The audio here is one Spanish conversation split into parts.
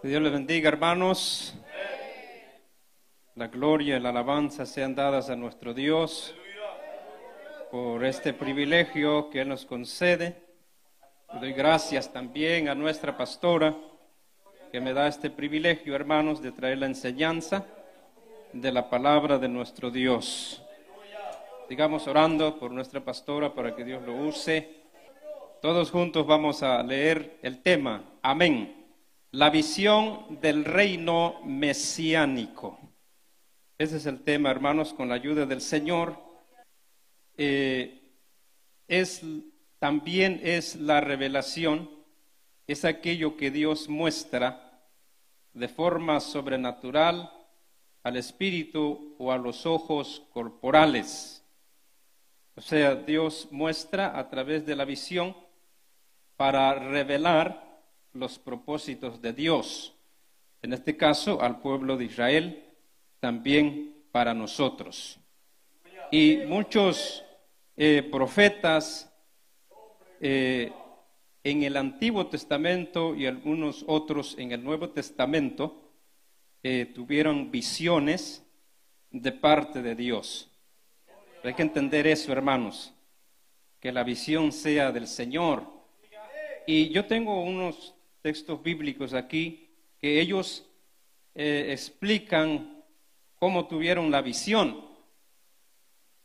Que Dios les bendiga, hermanos. La gloria y la alabanza sean dadas a nuestro Dios por este privilegio que nos concede. Doy gracias también a nuestra pastora que me da este privilegio, hermanos, de traer la enseñanza de la palabra de nuestro Dios. Sigamos orando por nuestra pastora para que Dios lo use. Todos juntos vamos a leer el tema. Amén. La visión del reino mesiánico. Ese es el tema, hermanos, con la ayuda del Señor. Eh, es, también es la revelación, es aquello que Dios muestra de forma sobrenatural al espíritu o a los ojos corporales. O sea, Dios muestra a través de la visión para revelar los propósitos de Dios. En este caso, al pueblo de Israel, también para nosotros. Y muchos eh, profetas eh, en el Antiguo Testamento y algunos otros en el Nuevo Testamento eh, tuvieron visiones de parte de Dios. Hay que entender eso, hermanos, que la visión sea del Señor. Y yo tengo unos textos bíblicos aquí que ellos eh, explican cómo tuvieron la visión.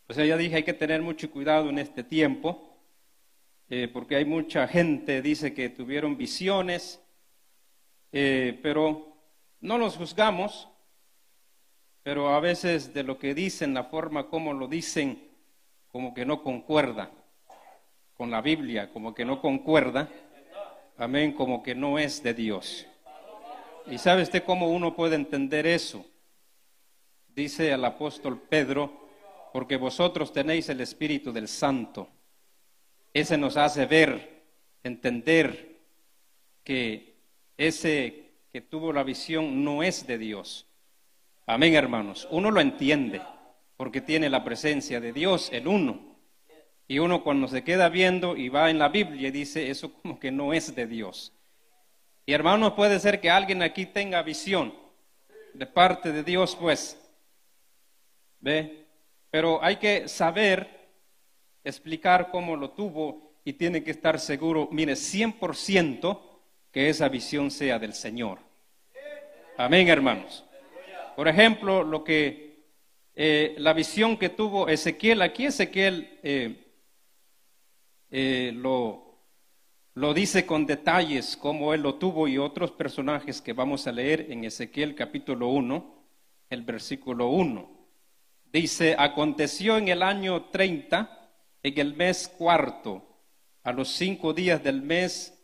O sea, ya dije, hay que tener mucho cuidado en este tiempo, eh, porque hay mucha gente, dice que tuvieron visiones, pero no los juzgamos, pero a veces de lo que dicen, la forma como lo dicen, como que no concuerda con la Biblia, como que no concuerda, amén, como que no es de Dios. ¿Y sabe usted cómo uno puede entender eso? Dice el apóstol Pedro, porque vosotros tenéis el Espíritu del Santo. Ese nos hace ver, entender que ese que tuvo la visión no es de Dios. Amén, hermanos. Uno lo entiende porque tiene la presencia de Dios, el uno. Y uno cuando se queda viendo y va en la Biblia dice eso como que no es de Dios. Y hermanos, puede ser que alguien aquí tenga visión de parte de Dios, pues. ¿Ve? Pero hay que saber explicar cómo lo tuvo y tiene que estar seguro, mire, 100% que esa visión sea del Señor. Amén, hermanos. Por ejemplo, lo que eh, la visión que tuvo Ezequiel, aquí Ezequiel eh, eh, lo, lo dice con detalles como él lo tuvo y otros personajes que vamos a leer en Ezequiel capítulo 1, el versículo 1. Dice, aconteció en el año 30, en el mes cuarto, a los cinco días del mes,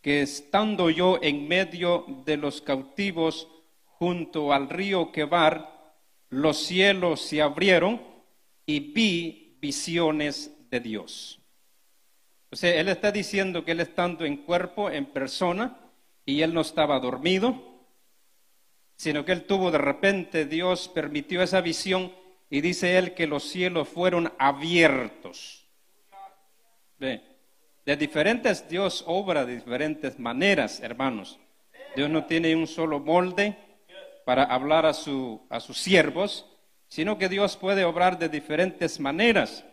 que estando yo en medio de los cautivos junto al río Quebar, los cielos se abrieron y vi visiones de Dios. O sea, él está diciendo que él estando en cuerpo, en persona, y él no estaba dormido, sino que él tuvo de repente, Dios permitió esa visión y dice él que los cielos fueron abiertos. Ve, de diferentes, Dios obra de diferentes maneras, hermanos. Dios no tiene un solo molde para hablar a, su, a sus siervos, sino que Dios puede obrar de diferentes maneras.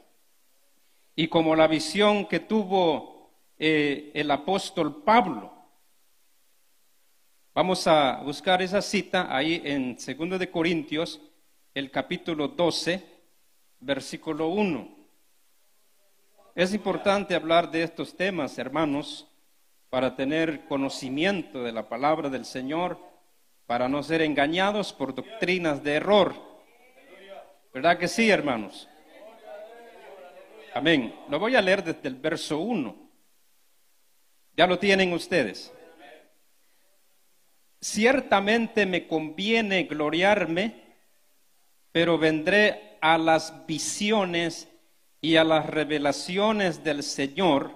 Y como la visión que tuvo eh, el apóstol Pablo, vamos a buscar esa cita ahí en 2 de Corintios, el capítulo 12, versículo 1. Es importante hablar de estos temas, hermanos, para tener conocimiento de la palabra del Señor, para no ser engañados por doctrinas de error. ¿Verdad que sí, hermanos? Amén. Lo voy a leer desde el verso 1. Ya lo tienen ustedes. Ciertamente me conviene gloriarme, pero vendré a las visiones y a las revelaciones del Señor,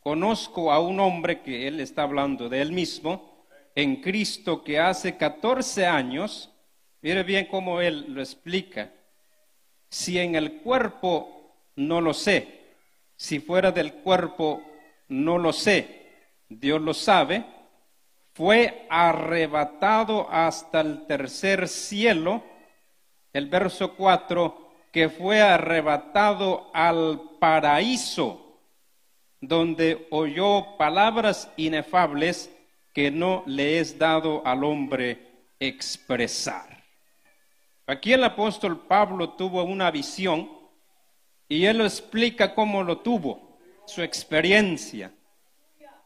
conozco a un hombre que él está hablando de él mismo, en Cristo, que hace 14 años, mire bien cómo él lo explica, si en el cuerpo no lo sé, si fuera del cuerpo no lo sé, Dios lo sabe, fue arrebatado hasta el tercer cielo. El verso 4, que fue arrebatado al paraíso, donde oyó palabras inefables que no le es dado al hombre expresar. Aquí el apóstol Pablo tuvo una visión y él lo explica cómo lo tuvo, su experiencia.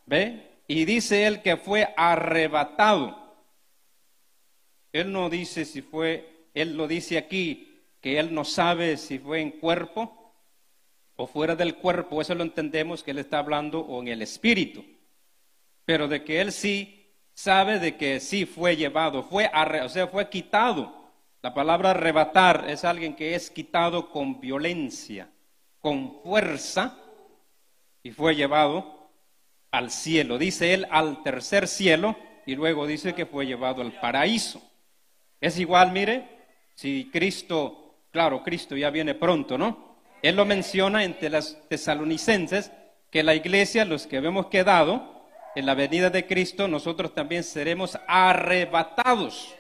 ¿Ve? Y dice él que fue arrebatado. Él no dice si fue, él lo dice aquí, que él no sabe si fue en cuerpo o fuera del cuerpo, eso lo entendemos que él está hablando o en el espíritu. Pero de que él sí sabe de que sí fue llevado, fue o sea, fue quitado. La palabra arrebatar es alguien que es quitado con violencia, con fuerza, y fue llevado al cielo. Dice él al tercer cielo y luego dice que fue llevado al paraíso. Es igual, mire, si Cristo, claro, Cristo ya viene pronto, ¿no? Él lo menciona entre las tesalonicenses, que la iglesia, los que hemos quedado, en la venida de Cristo, nosotros también seremos arrebatados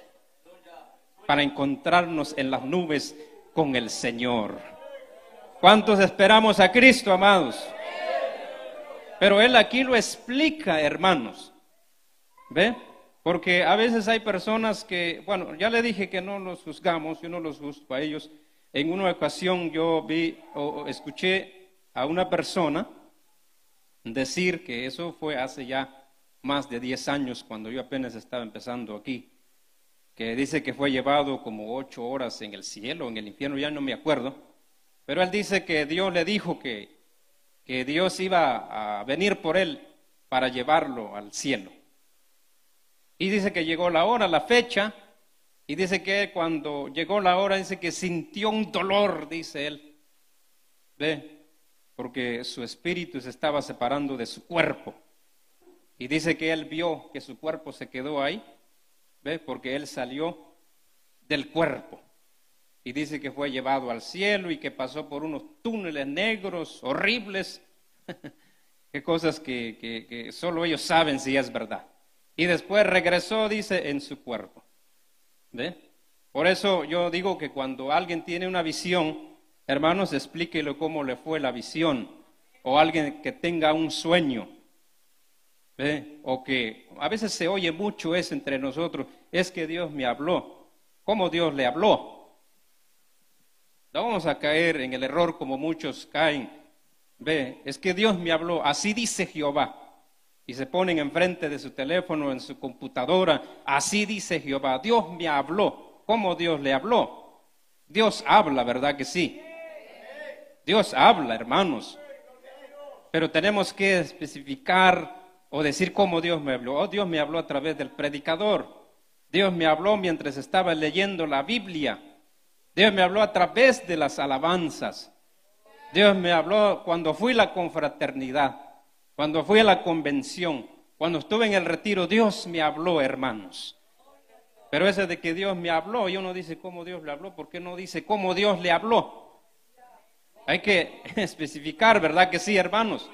para encontrarnos en las nubes con el Señor. ¿Cuántos esperamos a Cristo, amados? Pero Él aquí lo explica, hermanos. ¿Ve? Porque a veces hay personas que, bueno, ya le dije que no los juzgamos, yo no los juzgo a ellos. En una ocasión yo vi o escuché a una persona decir que eso fue hace ya más de 10 años, cuando yo apenas estaba empezando aquí, que dice que fue llevado como ocho horas en el cielo, en el infierno, ya no me acuerdo, pero él dice que Dios le dijo que, que Dios iba a venir por él para llevarlo al cielo. Y dice que llegó la hora, la fecha, y dice que cuando llegó la hora, dice que sintió un dolor, dice él. ¿Ve? porque su espíritu se estaba separando de su cuerpo. Y dice que él vio que su cuerpo se quedó ahí, ¿ve? Porque él salió del cuerpo. Y dice que fue llevado al cielo y que pasó por unos túneles negros, horribles. Qué cosas que, solo ellos saben si es verdad. Y después regresó, dice, en su cuerpo. ¿Ve? Por eso yo digo que cuando alguien tiene una visión, Hermanos, explíquelo cómo le fue la visión. O alguien que tenga un sueño. O que a veces se oye mucho eso entre nosotros. Es que Dios me habló. ¿Cómo Dios le habló? No vamos a caer en el error como muchos caen. Ve, es que Dios me habló. Así dice Jehová. Y se ponen enfrente de su teléfono, en su computadora. Así dice Jehová. Dios me habló. ¿Cómo Dios le habló? Dios habla, ¿verdad que sí? Dios habla, hermanos. Pero tenemos que especificar o decir cómo Dios me habló. Oh, Dios me habló a través del predicador. Dios me habló mientras estaba leyendo la Biblia. Dios me habló a través de las alabanzas. Dios me habló cuando fui a la confraternidad, cuando fui a la convención, cuando estuve en el retiro. Dios me habló, hermanos. Pero ese de que Dios me habló, y uno dice cómo Dios le habló, ¿por qué no dice cómo Dios le habló? Hay que especificar, ¿verdad que sí, hermanos?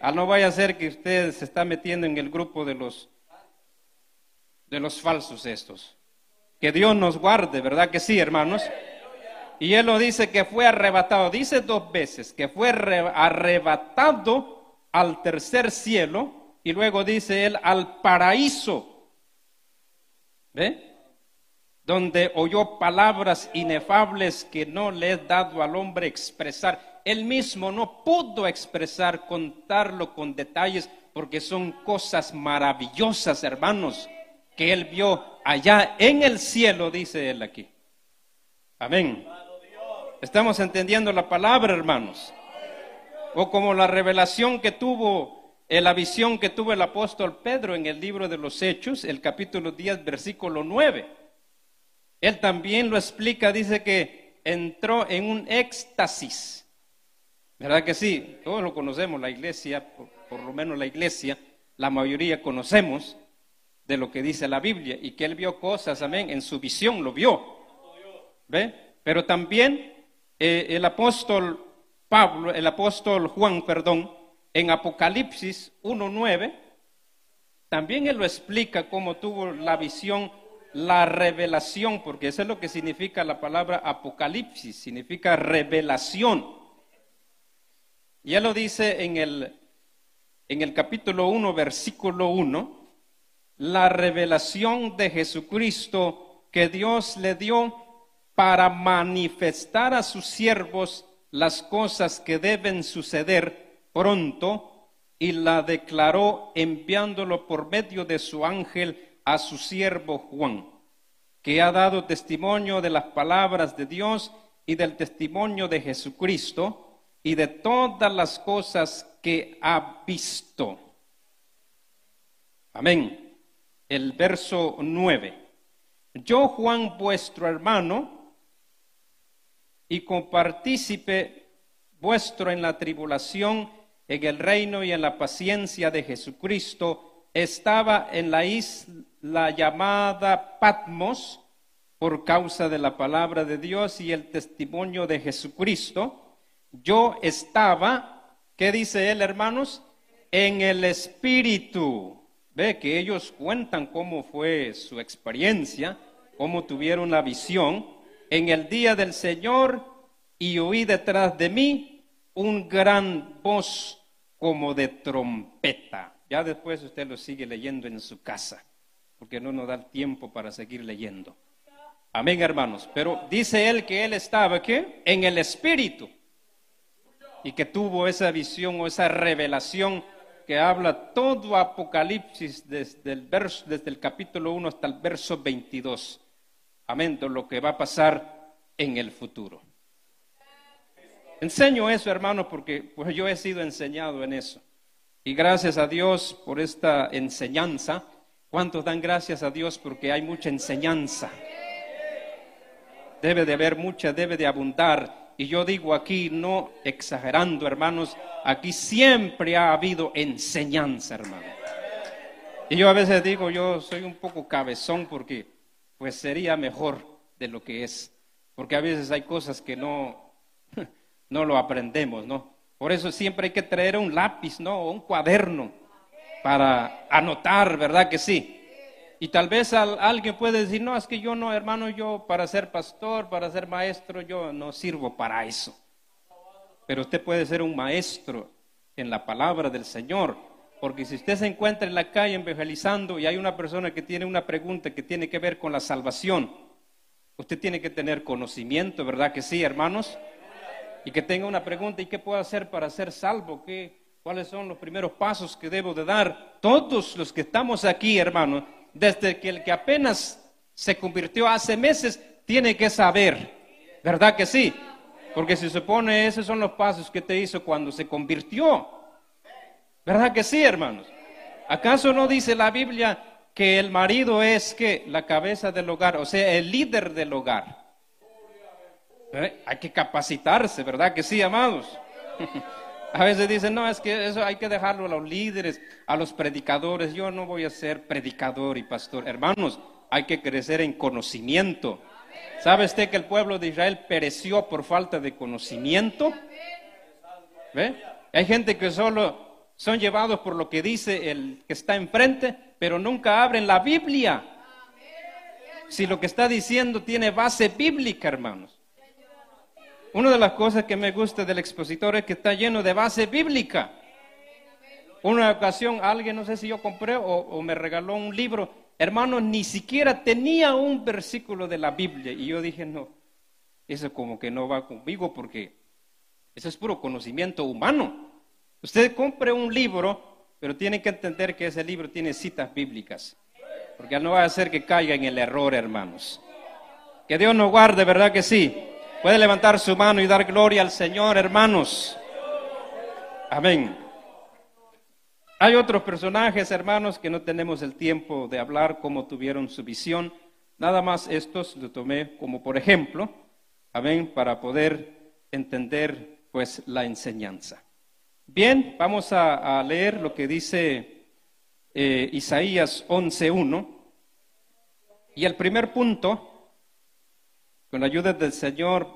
A no vaya a ser que usted se está metiendo en el grupo de los de los falsos estos. Que Dios nos guarde, ¿verdad que sí, hermanos? Y él lo dice que fue arrebatado, dice dos veces, que fue arrebatado al tercer cielo y luego dice él al paraíso. ¿Ve? donde oyó palabras inefables que no le he dado al hombre expresar. Él mismo no pudo expresar, contarlo con detalles, porque son cosas maravillosas, hermanos, que él vio allá en el cielo, dice él aquí. Amén. Estamos entendiendo la palabra, hermanos. O como la revelación que tuvo, eh, la visión que tuvo el apóstol Pedro en el libro de los Hechos, el capítulo 10, versículo 9 él también lo explica, dice que entró en un éxtasis. ¿Verdad que sí? Todos lo conocemos, la iglesia, por, lo menos la iglesia, la mayoría conocemos de lo que dice la Biblia y que él vio cosas, amén, en su visión lo vio. ¿Ve? Pero también eh, el apóstol Pablo, el apóstol Juan, perdón, en Apocalipsis 1.9, también él lo explica cómo tuvo la visión, la revelación, porque eso es lo que significa la palabra apocalipsis, significa revelación. Y él lo dice en el, en el capítulo 1, versículo 1, la revelación de Jesucristo que Dios le dio para manifestar a sus siervos las cosas que deben suceder pronto y la declaró enviándolo por medio de su ángel a su siervo Juan, que ha dado testimonio de las palabras de Dios y del testimonio de Jesucristo y de todas las cosas que ha visto. Amén. El verso 9. Yo, Juan, vuestro hermano, y compartícipe vuestro en la tribulación, en el reino y en la paciencia de Jesucristo, estaba en la isla llamada Patmos por causa de la palabra de Dios y el testimonio de Jesucristo. Yo estaba, ¿qué dice él, hermanos? En el Espíritu. Ve que ellos cuentan cómo fue su experiencia, cómo tuvieron la visión. En el día del Señor y oí detrás de mí un gran voz como de trompeta. Ya después usted lo sigue leyendo en su casa, porque no nos da tiempo para seguir leyendo. Amén, hermanos. Pero dice él que él estaba ¿qué? en el Espíritu y que tuvo esa visión o esa revelación que habla todo Apocalipsis desde el, verso, desde el capítulo 1 hasta el verso 22. Amén, lo que va a pasar en el futuro. Enseño eso, hermano, porque pues, yo he sido enseñado en eso. Y gracias a Dios por esta enseñanza. ¿Cuántos dan gracias a Dios porque hay mucha enseñanza? Debe de haber mucha, debe de abundar. Y yo digo aquí, no exagerando, hermanos, aquí siempre ha habido enseñanza, hermano. Y yo a veces digo, yo soy un poco cabezón porque pues sería mejor de lo que es. Porque a veces hay cosas que no, no lo aprendemos, ¿no? Por eso siempre hay que traer un lápiz, ¿no? Un cuaderno para anotar, ¿verdad que sí? Y tal vez alguien puede decir, no, es que yo no, hermano, yo para ser pastor, para ser maestro, yo no sirvo para eso. Pero usted puede ser un maestro en la palabra del Señor, porque si usted se encuentra en la calle evangelizando y hay una persona que tiene una pregunta que tiene que ver con la salvación, usted tiene que tener conocimiento, ¿verdad que sí, hermanos? y que tenga una pregunta, ¿y qué puedo hacer para ser salvo? ¿Qué, ¿Cuáles son los primeros pasos que debo de dar? Todos los que estamos aquí, hermano, desde que el que apenas se convirtió hace meses, tiene que saber, ¿verdad que sí? Porque se supone esos son los pasos que te hizo cuando se convirtió. ¿Verdad que sí, hermanos? ¿Acaso no dice la Biblia que el marido es que la cabeza del hogar, o sea, el líder del hogar? ¿Eh? Hay que capacitarse, ¿verdad que sí, amados? a veces dicen, no, es que eso hay que dejarlo a los líderes, a los predicadores. Yo no voy a ser predicador y pastor. Hermanos, hay que crecer en conocimiento. ¿Sabe usted que el pueblo de Israel pereció por falta de conocimiento? ¿Ve? Hay gente que solo son llevados por lo que dice el que está enfrente, pero nunca abren la Biblia. Si lo que está diciendo tiene base bíblica, hermanos. Una de las cosas que me gusta del expositor es que está lleno de base bíblica. Una ocasión alguien, no sé si yo compré o, me regaló un libro, hermano, ni siquiera tenía un versículo de la Biblia. Y yo dije, no, eso como que no va conmigo porque eso es puro conocimiento humano. Usted compre un libro, pero tiene que entender que ese libro tiene citas bíblicas. Porque no va a hacer que caiga en el error, hermanos. Que Dios nos guarde, ¿verdad que sí? Puede levantar su mano y dar gloria al Señor, hermanos. Amén. Hay otros personajes, hermanos, que no tenemos el tiempo de hablar cómo tuvieron su visión. Nada más estos lo tomé como por ejemplo, amén, para poder entender pues la enseñanza. Bien, vamos a, leer lo que dice eh, Isaías 11.1. Y el primer punto con la ayuda del Señor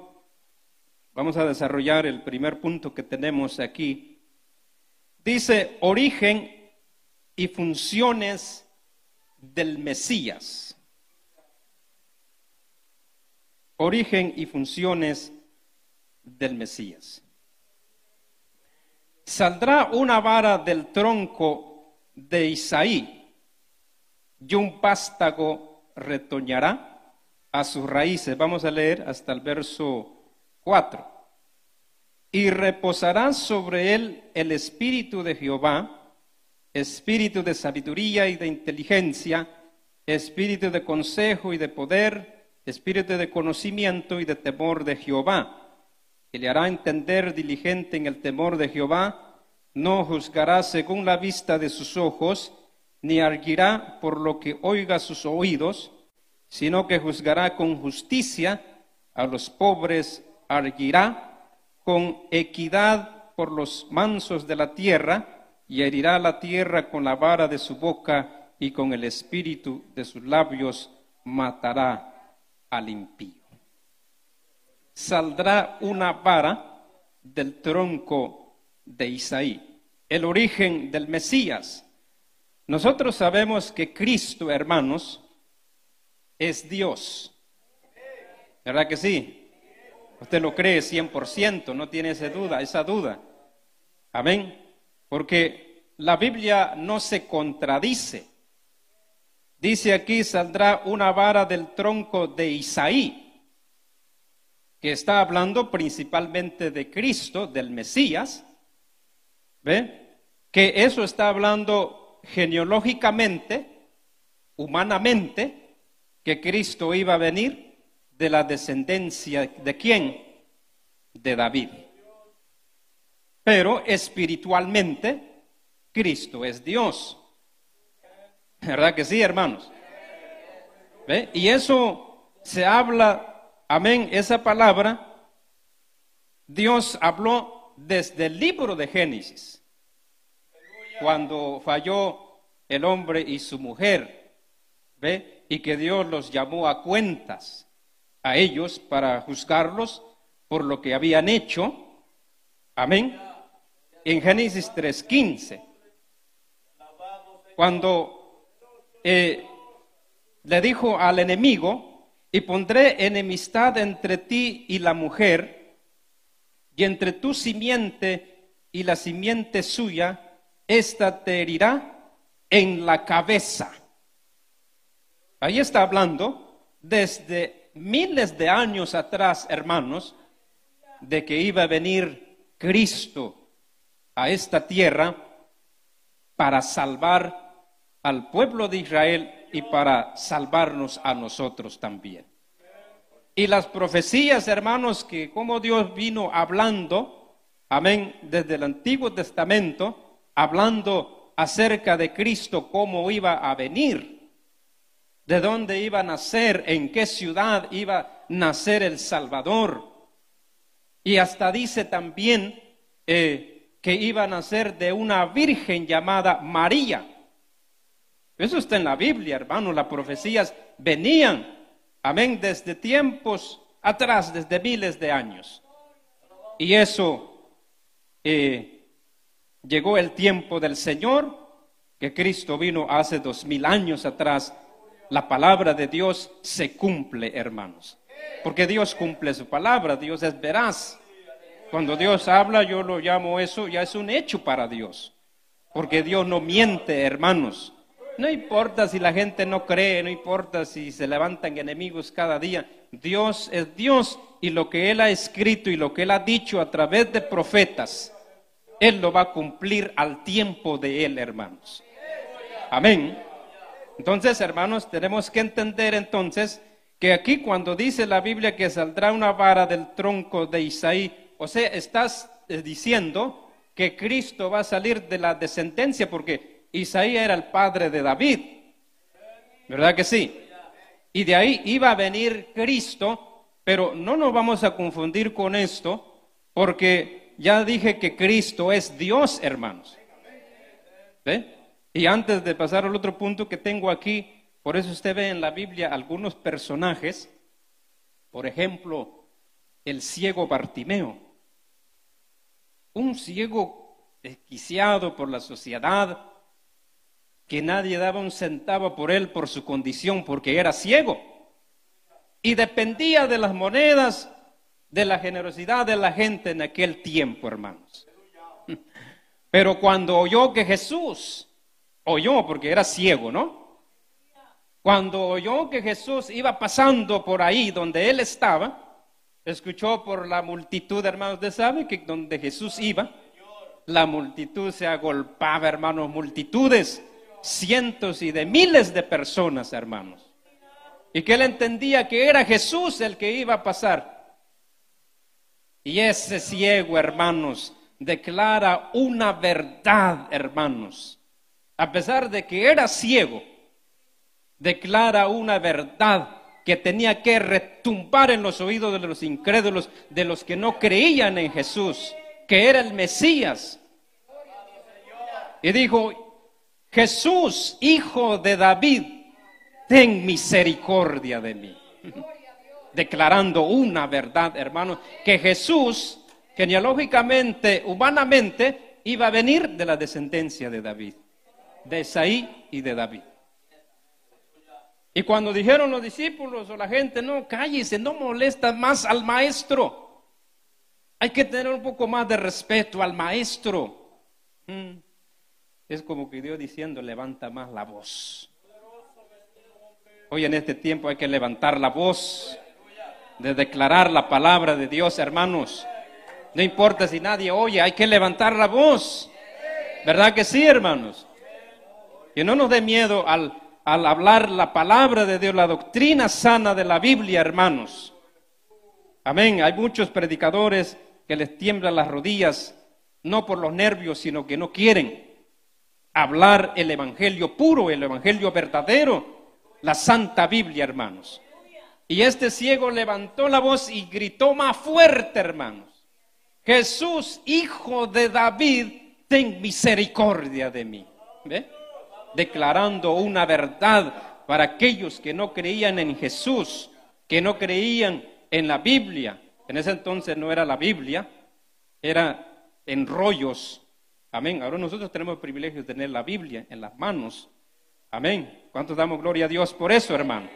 vamos a desarrollar el primer punto que tenemos aquí. Dice, origen y funciones del Mesías. Origen y funciones del Mesías. Saldrá una vara del tronco de Isaí y un pástago retoñará a sus raíces. Vamos a leer hasta el verso 4. Y reposará sobre él el espíritu de Jehová, espíritu de sabiduría y de inteligencia, espíritu de consejo y de poder, espíritu de conocimiento y de temor de Jehová y le hará entender diligente en el temor de Jehová, no juzgará según la vista de sus ojos, ni arguirá por lo que oiga sus oídos, sino que juzgará con justicia a los pobres, arguirá con equidad por los mansos de la tierra, y herirá la tierra con la vara de su boca, y con el espíritu de sus labios matará al impío saldrá una vara del tronco de Isaí. El origen del Mesías. Nosotros sabemos que Cristo, hermanos, es Dios. ¿Verdad que sí? Usted lo cree 100%, no tiene esa duda, esa duda. Amén. Porque la Biblia no se contradice. Dice aquí, saldrá una vara del tronco de Isaí que está hablando principalmente de Cristo, del Mesías, ¿ve? Que eso está hablando genealógicamente, humanamente, que Cristo iba a venir de la descendencia de quién? De David. Pero espiritualmente, Cristo es Dios. ¿Verdad que sí, hermanos? ¿Ve? Y eso se habla Amén, esa palabra Dios habló desde el libro de Génesis, cuando falló el hombre y su mujer, ¿ve? Y que Dios los llamó a cuentas a ellos para juzgarlos por lo que habían hecho. Amén. En Génesis 3:15, cuando eh, le dijo al enemigo, y pondré enemistad entre ti y la mujer, y entre tu simiente y la simiente suya, ésta te herirá en la cabeza. Ahí está hablando desde miles de años atrás, hermanos, de que iba a venir Cristo a esta tierra para salvar al pueblo de Israel y para salvarnos a nosotros también. Y las profecías, hermanos, que como Dios vino hablando, amén, desde el Antiguo Testamento, hablando acerca de Cristo, cómo iba a venir, de dónde iba a nacer, en qué ciudad iba a nacer el Salvador. Y hasta dice también eh, que iba a nacer de una virgen llamada María. Eso está en la Biblia, hermano. Las profecías venían, amén, desde tiempos atrás, desde miles de años. Y eso eh, llegó el tiempo del Señor, que Cristo vino hace dos mil años atrás. La palabra de Dios se cumple, hermanos. Porque Dios cumple su palabra, Dios es veraz. Cuando Dios habla, yo lo llamo eso, ya es un hecho para Dios. Porque Dios no miente, hermanos. No importa si la gente no cree, no importa si se levantan enemigos cada día. Dios es Dios y lo que Él ha escrito y lo que Él ha dicho a través de profetas, Él lo va a cumplir al tiempo de Él, hermanos. Amén. Entonces, hermanos, tenemos que entender entonces que aquí cuando dice la Biblia que saldrá una vara del tronco de Isaí, o sea, estás eh, diciendo que Cristo va a salir de la descendencia porque Isaías era el padre de David. ¿Verdad que sí? Y de ahí iba a venir Cristo, pero no nos vamos a confundir con esto, porque ya dije que Cristo es Dios, hermanos. Y antes de pasar al otro punto que tengo aquí, por eso usted ve en la Biblia algunos personajes, por ejemplo, el ciego Bartimeo, un ciego desquiciado por la sociedad, que nadie daba un centavo por él por su condición, porque era ciego. Y dependía de las monedas, de la generosidad de la gente en aquel tiempo, hermanos. Pero cuando oyó que Jesús, oyó porque era ciego, ¿no? Cuando oyó que Jesús iba pasando por ahí donde él estaba, escuchó por la multitud, hermanos, de sabe que donde Jesús iba, la multitud se agolpaba, hermanos, multitudes, cientos y de miles de personas, hermanos. Y que él entendía que era Jesús el que iba a pasar. Y ese ciego, hermanos, declara una verdad, hermanos. A pesar de que era ciego, declara una verdad que tenía que retumbar en los oídos de los incrédulos, de los que no creían en Jesús, que era el Mesías. Y dijo, Jesús, hijo de David, ten misericordia de mí. Declarando una verdad, hermano, que Jesús, genealógicamente, humanamente, iba a venir de la descendencia de David, de Esaí y de David. Y cuando dijeron los discípulos o la gente, no, cállese, no molesta más al maestro. Hay que tener un poco más de respeto al maestro. Mm. Es como que Dios diciendo, levanta más la voz. Hoy en este tiempo hay que levantar la voz de declarar la palabra de Dios, hermanos. No importa si nadie oye, hay que levantar la voz. ¿Verdad que sí, hermanos? Que no nos dé miedo al al hablar la palabra de Dios, la doctrina sana de la Biblia, hermanos. Amén. Hay muchos predicadores que les tiemblan las rodillas, no por los nervios, sino que no quieren hablar el Evangelio puro, el Evangelio verdadero, la Santa Biblia, hermanos. Y este ciego levantó la voz y gritó más fuerte, hermanos. Jesús, hijo de David, ten misericordia de mí. ¿Ve? declarando una verdad para aquellos que no creían en Jesús, que no creían en la Biblia. En ese entonces no era la Biblia, era en rollos. Amén. Ahora nosotros tenemos el privilegio de tener la Biblia en las manos. Amén. ¿Cuántos damos gloria a Dios por eso, hermano?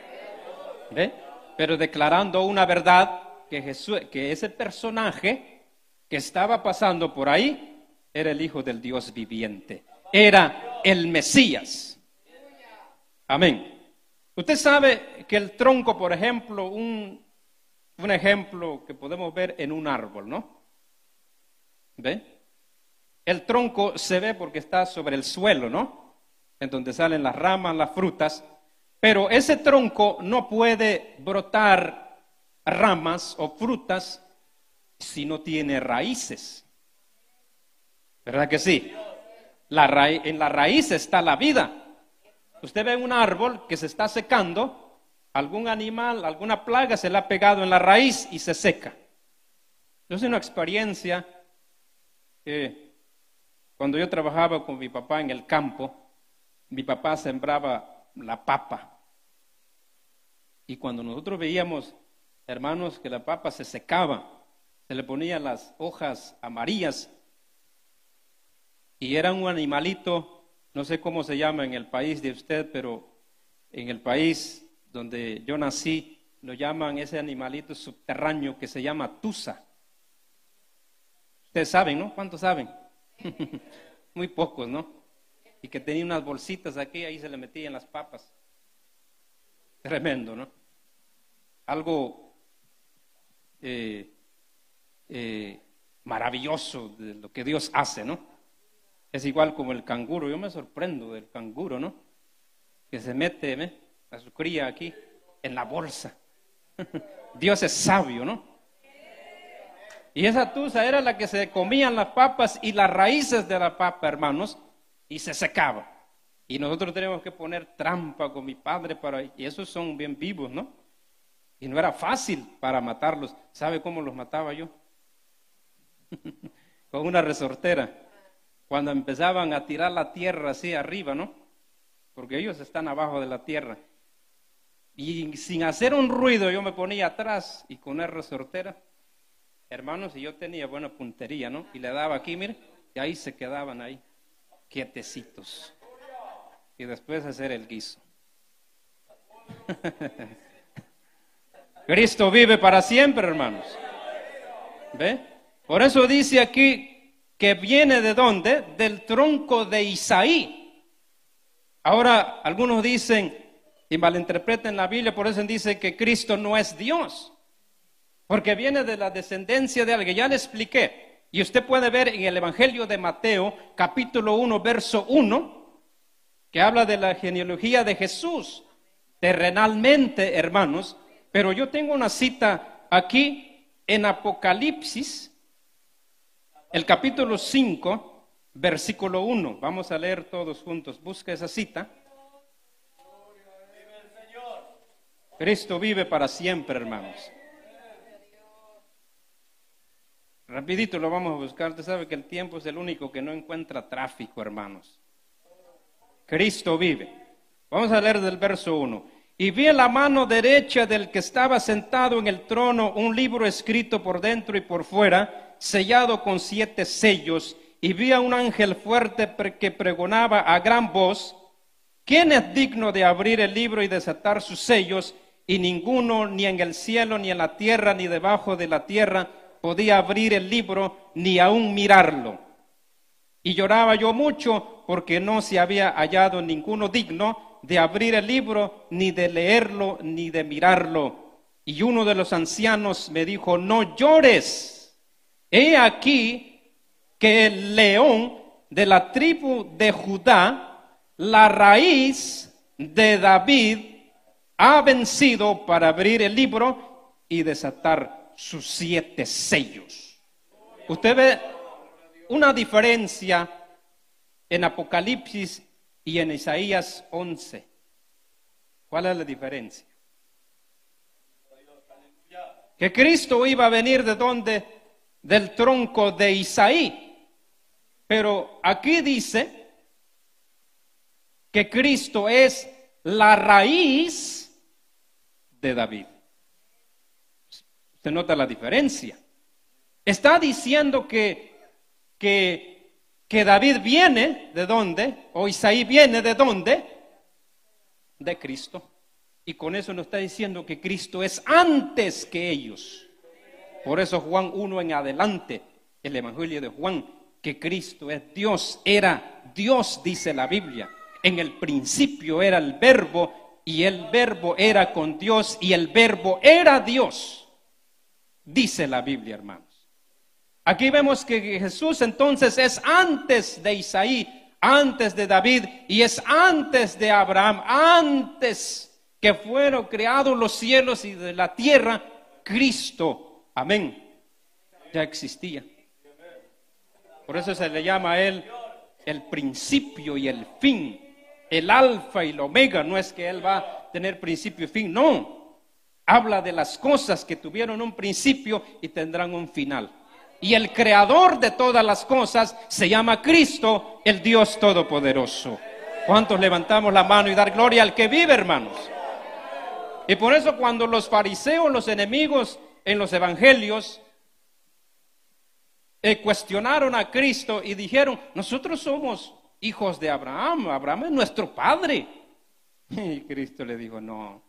¿Ve? Pero declarando una verdad que Jesús, que ese personaje que estaba pasando por ahí era el Hijo del Dios viviente era el Mesías. Amén. Usted sabe que el tronco, por ejemplo, un, un ejemplo que podemos ver en un árbol, ¿no? ¿Ve? El tronco se ve porque está sobre el suelo, ¿no? En donde salen las ramas, las frutas. Pero ese tronco no puede brotar ramas o frutas si no tiene raíces. ¿Verdad que sí? en la raíz está la vida. Usted ve un árbol que se está secando, algún animal, alguna plaga se le ha pegado en la raíz y se seca. Sé una experiencia cuando yo trabajaba con mi papá en el campo, mi papá sembraba la papa. Y cuando nosotros veíamos, hermanos, que la papa se secaba, se le ponían las hojas amarillas, y era un animalito, no sé cómo se llama en el país de usted, pero en el país donde yo nací, lo llaman ese animalito subterráneo que se llama tusa. Ustedes saben, ¿no? ¿Cuántos saben? Muy pocos, ¿no? Y que tenía unas bolsitas aquí, ahí se le metían las papas. Tremendo, ¿no? Algo eh, eh, maravilloso de lo que Dios hace, ¿no? Es igual como el canguro. Yo me sorprendo del canguro, ¿no? Que se mete ¿me? a su cría aquí en la bolsa. Dios es sabio, ¿no? Y esa tusa era la que se comían las papas y las raíces de la papa, hermanos, y se secaba. Y nosotros tenemos que poner trampa con mi padre para... Y esos son bien vivos, ¿no? Y no era fácil para matarlos. ¿Sabe cómo los mataba yo? con una resortera cuando empezaban a tirar la tierra así arriba, ¿no? Porque ellos están abajo de la tierra. Y sin hacer un ruido yo me ponía atrás y con una resortera, hermanos, y yo tenía buena puntería, ¿no? Y le daba aquí, mire, y ahí se quedaban ahí, quietecitos. y después hacer el guiso. Cristo vive para siempre, hermanos. ¿Ve? Por eso dice aquí que viene de dónde? Del tronco de Isaí. Ahora, algunos dicen y malinterpreten la Biblia, por eso dicen que Cristo no es Dios. Porque viene de la descendencia de alguien. Ya le expliqué. Y usted puede ver en el Evangelio de Mateo, capítulo 1, verso 1, que habla de la genealogía de Jesús, terrenalmente, hermanos. Pero yo tengo una cita aquí en Apocalipsis, el capítulo 5, versículo 1. Vamos a leer todos juntos. Busca esa cita. Cristo vive para siempre, hermanos. Rapidito lo vamos a buscar. Usted sabe que el tiempo es el único que no encuentra tráfico, hermanos. Cristo vive. Vamos a leer del verso 1. Y vi en la mano derecha del que estaba sentado en el trono un libro escrito por dentro y por fuera, sellado con siete sellos. Y vi a un ángel fuerte que pregonaba a gran voz, ¿quién es digno de abrir el libro y desatar sus sellos? Y ninguno, ni en el cielo, ni en la tierra, ni debajo de la tierra, podía abrir el libro ni aún mirarlo. Y lloraba yo mucho porque no se había hallado ninguno digno de abrir el libro, ni de leerlo, ni de mirarlo. Y uno de los ancianos me dijo, no llores. He aquí que el león de la tribu de Judá, la raíz de David, ha vencido para abrir el libro y desatar sus siete sellos. Usted ve una diferencia en Apocalipsis y en Isaías 11. ¿Cuál es la diferencia? Que Cristo iba a venir de donde? Del tronco de Isaí. Pero aquí dice que Cristo es la raíz de David. Se nota la diferencia. Está diciendo que, que, que David viene de dónde, o Isaí viene de dónde, de Cristo. Y con eso nos está diciendo que Cristo es antes que ellos. Por eso Juan 1 en adelante, el Evangelio de Juan, que Cristo es Dios, era Dios, dice la Biblia. En el principio era el verbo y el verbo era con Dios y el verbo era Dios dice la Biblia, hermanos. Aquí vemos que Jesús entonces es antes de Isaí, antes de David y es antes de Abraham, antes que fueron creados los cielos y de la tierra, Cristo, amén, ya existía. Por eso se le llama a él el principio y el fin, el alfa y el omega. No es que él va a tener principio y fin, no habla de las cosas que tuvieron un principio y tendrán un final. Y el creador de todas las cosas se llama Cristo, el Dios Todopoderoso. ¿Cuántos levantamos la mano y dar gloria al que vive, hermanos? Y por eso cuando los fariseos, los enemigos en los evangelios, eh, cuestionaron a Cristo y dijeron, nosotros somos hijos de Abraham, Abraham es nuestro padre. Y Cristo le dijo, no,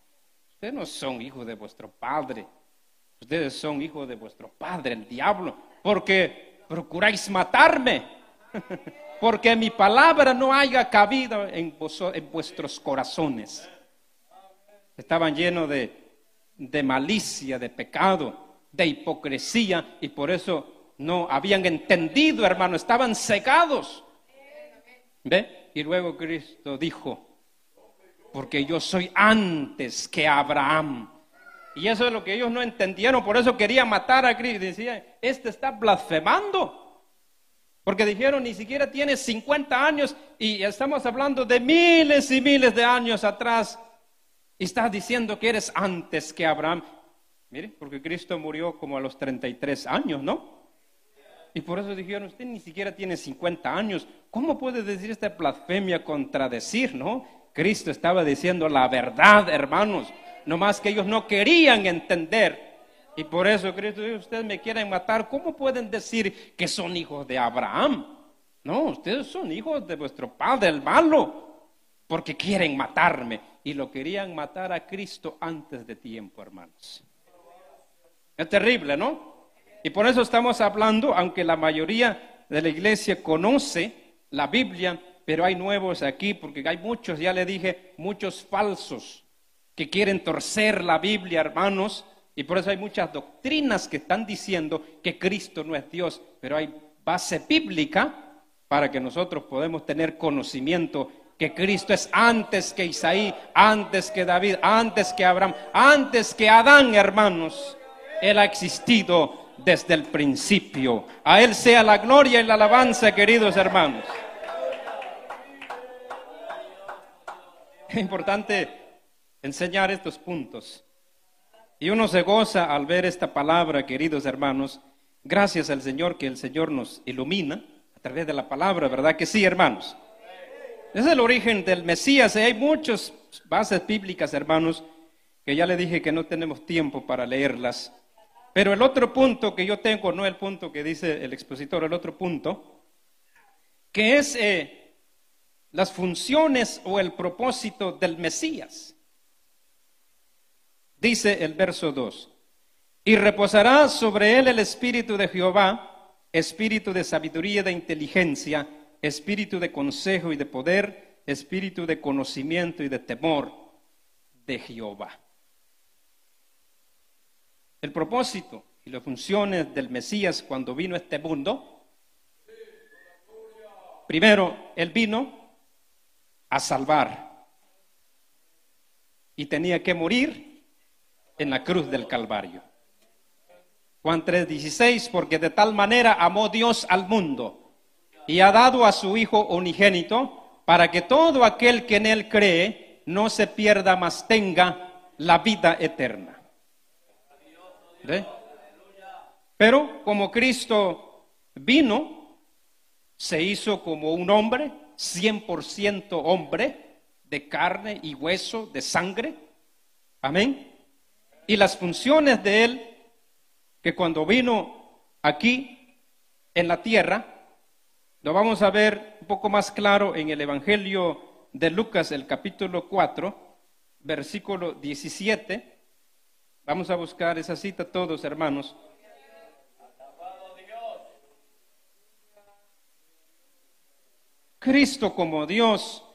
Ustedes no son hijos de vuestro padre. Ustedes son hijos de vuestro padre, el diablo, porque procuráis matarme. porque mi palabra no haya cabido en, vuestros corazones. Estaban llenos de, de malicia, de pecado, de hipocresía, y por eso no habían entendido, hermano, estaban cegados. ¿Ve? Y luego Cristo dijo, porque yo soy antes que Abraham. Y eso es lo que ellos no entendieron, por eso querían matar a Cristo. Decían, este está blasfemando. Porque dijeron, ni siquiera tiene 50 años y estamos hablando de miles y miles de años atrás. Y estás diciendo que eres antes que Abraham. Mire, porque Cristo murió como a los 33 años, ¿no? Y por eso dijeron, usted ni siquiera tiene 50 años. ¿Cómo puede decir esta blasfemia contradecir, no? Cristo estaba diciendo la verdad, hermanos, no más que ellos no querían entender. Y por eso Cristo dijo, ustedes me quieren matar, ¿cómo pueden decir que son hijos de Abraham? No, ustedes son hijos de vuestro padre, el malo. porque quieren matarme. Y lo querían matar a Cristo antes de tiempo, hermanos. Es terrible, ¿no? Y por eso estamos hablando, aunque la mayoría de la iglesia conoce la Biblia, pero hay nuevos aquí, porque hay muchos, ya le dije, muchos falsos que quieren torcer la Biblia, hermanos, y por eso hay muchas doctrinas que están diciendo que Cristo no es Dios, pero hay base bíblica para que nosotros podamos tener conocimiento que Cristo es antes que Isaí, antes que David, antes que Abraham, antes que Adán, hermanos. Él ha existido desde el principio. A Él sea la gloria y la alabanza, queridos hermanos. Es importante enseñar estos puntos. Y uno se goza al ver esta palabra, queridos hermanos. Gracias al Señor que el Señor nos ilumina a través de la palabra, ¿verdad que sí, hermanos? Es el origen del Mesías. Y hay muchas bases bíblicas, hermanos, que ya le dije que no tenemos tiempo para leerlas. Pero el otro punto que yo tengo, no el punto que dice el expositor, el otro punto, que es eh, las funciones o el propósito del Mesías. Dice el verso 2, y reposará sobre él el espíritu de Jehová, espíritu de sabiduría y de inteligencia, espíritu de consejo y de poder, espíritu de conocimiento y de temor de Jehová. El propósito y las funciones del Mesías cuando vino a este mundo, primero, él vino a salvar y tenía que morir en la cruz del Calvario. Juan 3:16, porque de tal manera amó Dios al mundo y ha dado a su Hijo unigénito para que todo aquel que en Él cree no se pierda, mas tenga la vida eterna. Pero como Cristo vino, se hizo como un hombre, 100% hombre, de carne y hueso, de sangre. Amén y las funciones de Él, que cuando vino aquí en la tierra, lo vamos a ver un poco más claro en el Evangelio de Lucas, el capítulo 4, versículo 17. Vamos a buscar esa cita todos, hermanos. Cristo como Dios,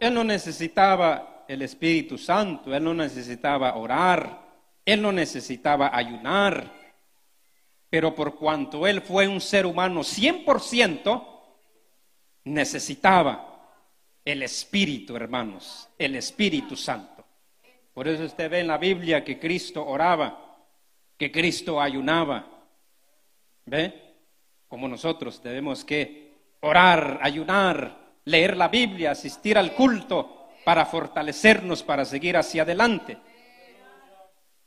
Él no necesitaba el Espíritu Santo, él no necesitaba orar, él no necesitaba ayunar, pero por cuanto él fue un ser humano 100%, necesitaba el Espíritu, hermanos, el Espíritu Santo. Por eso usted ve en la Biblia que Cristo oraba, que Cristo ayunaba. ¿Ve? Como nosotros debemos que orar, ayunar, leer la Biblia, asistir al culto, para fortalecernos, para seguir hacia adelante.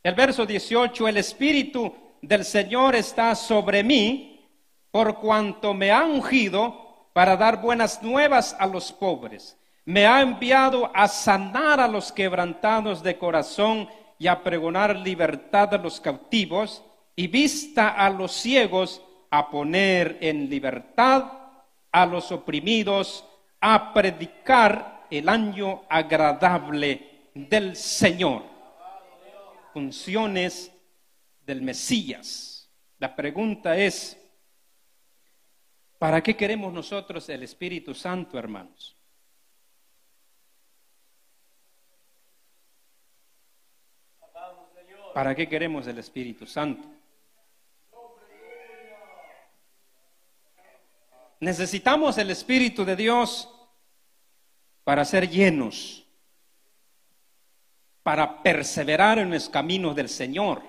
El verso 18, el Espíritu del Señor está sobre mí por cuanto me ha ungido para dar buenas nuevas a los pobres. Me ha enviado a sanar a los quebrantados de corazón y a pregonar libertad a los cautivos y vista a los ciegos, a poner en libertad a los oprimidos, a predicar el año agradable del Señor. Funciones del Mesías. La pregunta es, ¿para qué queremos nosotros el Espíritu Santo, hermanos? ¿Para qué queremos el Espíritu Santo? Necesitamos el Espíritu de Dios para ser llenos, para perseverar en los caminos del Señor,